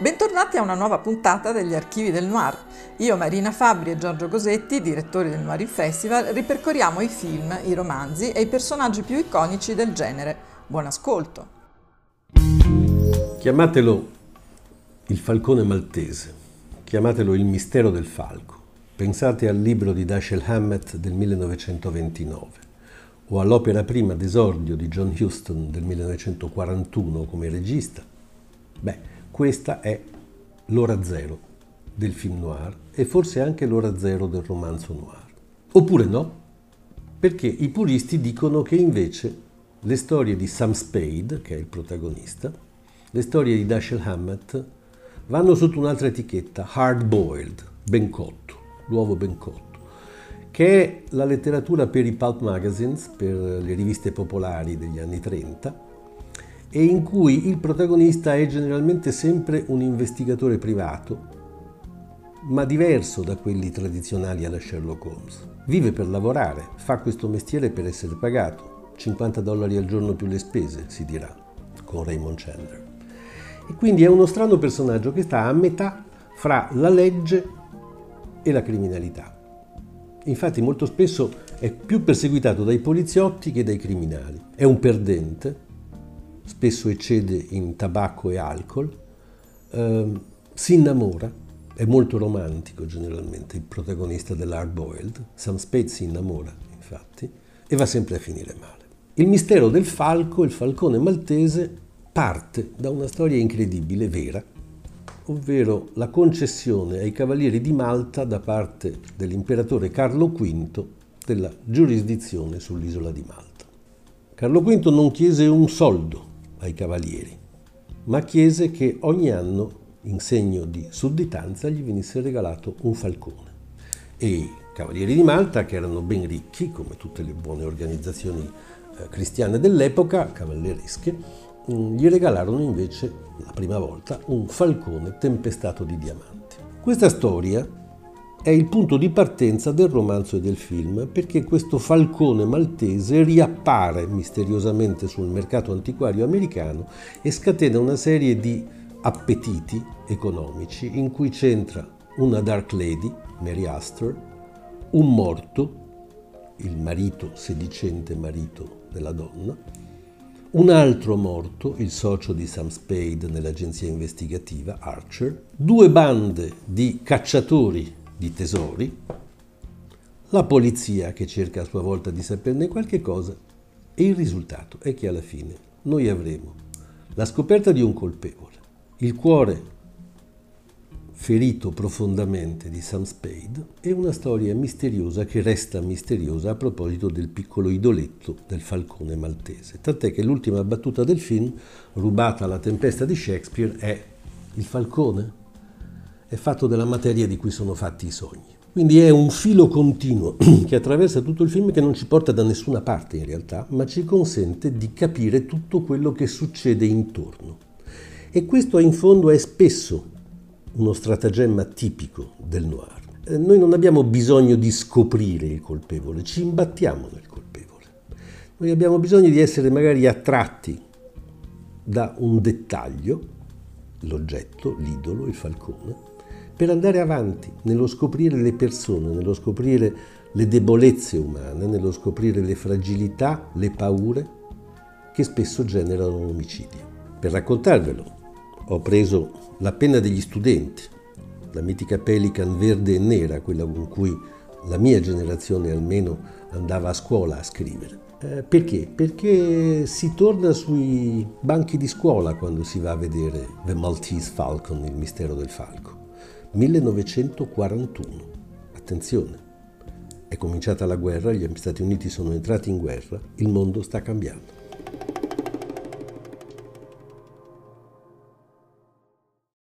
Bentornati a una nuova puntata degli archivi del Noir. Io, Marina Fabri e Giorgio Cosetti, direttori del Noir Festival, ripercorriamo i film, i romanzi e i personaggi più iconici del genere. Buon ascolto. Chiamatelo il falcone maltese, chiamatelo il mistero del falco. Pensate al libro di Dashiell Hammett del 1929 o all'opera prima d'esordio di John Huston del 1941 come regista. Beh, questa è l'ora zero del film noir e forse anche l'ora zero del romanzo noir. Oppure no? Perché i puristi dicono che invece le storie di Sam Spade, che è il protagonista, le storie di Dashiell Hammett, vanno sotto un'altra etichetta, hard boiled, ben cotto, l'uovo ben cotto, che è la letteratura per i pulp magazines, per le riviste popolari degli anni 30, e in cui il protagonista è generalmente sempre un investigatore privato, ma diverso da quelli tradizionali alla Sherlock Holmes. Vive per lavorare, fa questo mestiere per essere pagato, 50 dollari al giorno più le spese, si dirà, con Raymond Chandler. E quindi è uno strano personaggio che sta a metà fra la legge e la criminalità. Infatti molto spesso è più perseguitato dai poliziotti che dai criminali. È un perdente, spesso eccede in tabacco e alcol, eh, si innamora, è molto romantico generalmente il protagonista dell'Hard Boiled, Sam Spade si innamora infatti e va sempre a finire male. Il mistero del falco, il falcone maltese, parte da una storia incredibile, vera, ovvero la concessione ai cavalieri di Malta da parte dell'imperatore Carlo V della giurisdizione sull'isola di Malta. Carlo V non chiese un soldo ai cavalieri, ma chiese che ogni anno, in segno di sudditanza, gli venisse regalato un falcone. E i cavalieri di Malta, che erano ben ricchi, come tutte le buone organizzazioni eh, cristiane dell'epoca, cavalleresche, mm, gli regalarono invece, la prima volta, un falcone tempestato di diamanti. Questa storia è il punto di partenza del romanzo e del film, perché questo falcone maltese riappare misteriosamente sul mercato antiquario americano e scatena una serie di appetiti economici in cui c'entra una Dark Lady, Mary Astor, un morto, il marito sedicente marito della donna, un altro morto, il socio di Sam Spade nell'agenzia investigativa, Archer, due bande di cacciatori di tesori, la polizia che cerca a sua volta di saperne qualche cosa e il risultato è che alla fine noi avremo la scoperta di un colpevole, il cuore ferito profondamente di Sam Spade e una storia misteriosa che resta misteriosa a proposito del piccolo idoletto del falcone maltese. Tant'è che l'ultima battuta del film, rubata alla tempesta di Shakespeare, è il falcone è fatto della materia di cui sono fatti i sogni. Quindi è un filo continuo che attraversa tutto il film che non ci porta da nessuna parte in realtà, ma ci consente di capire tutto quello che succede intorno. E questo in fondo è spesso uno stratagemma tipico del noir. Eh, noi non abbiamo bisogno di scoprire il colpevole, ci imbattiamo nel colpevole. Noi abbiamo bisogno di essere magari attratti da un dettaglio, l'oggetto, l'idolo, il falcone, per andare avanti nello scoprire le persone, nello scoprire le debolezze umane, nello scoprire le fragilità, le paure che spesso generano un omicidio. Per raccontarvelo ho preso la penna degli studenti, la mitica Pelican verde e nera, quella con cui la mia generazione almeno andava a scuola a scrivere. Eh, perché? Perché si torna sui banchi di scuola quando si va a vedere The Maltese Falcon, il mistero del falco. 1941. Attenzione, è cominciata la guerra, gli Stati Uniti sono entrati in guerra, il mondo sta cambiando.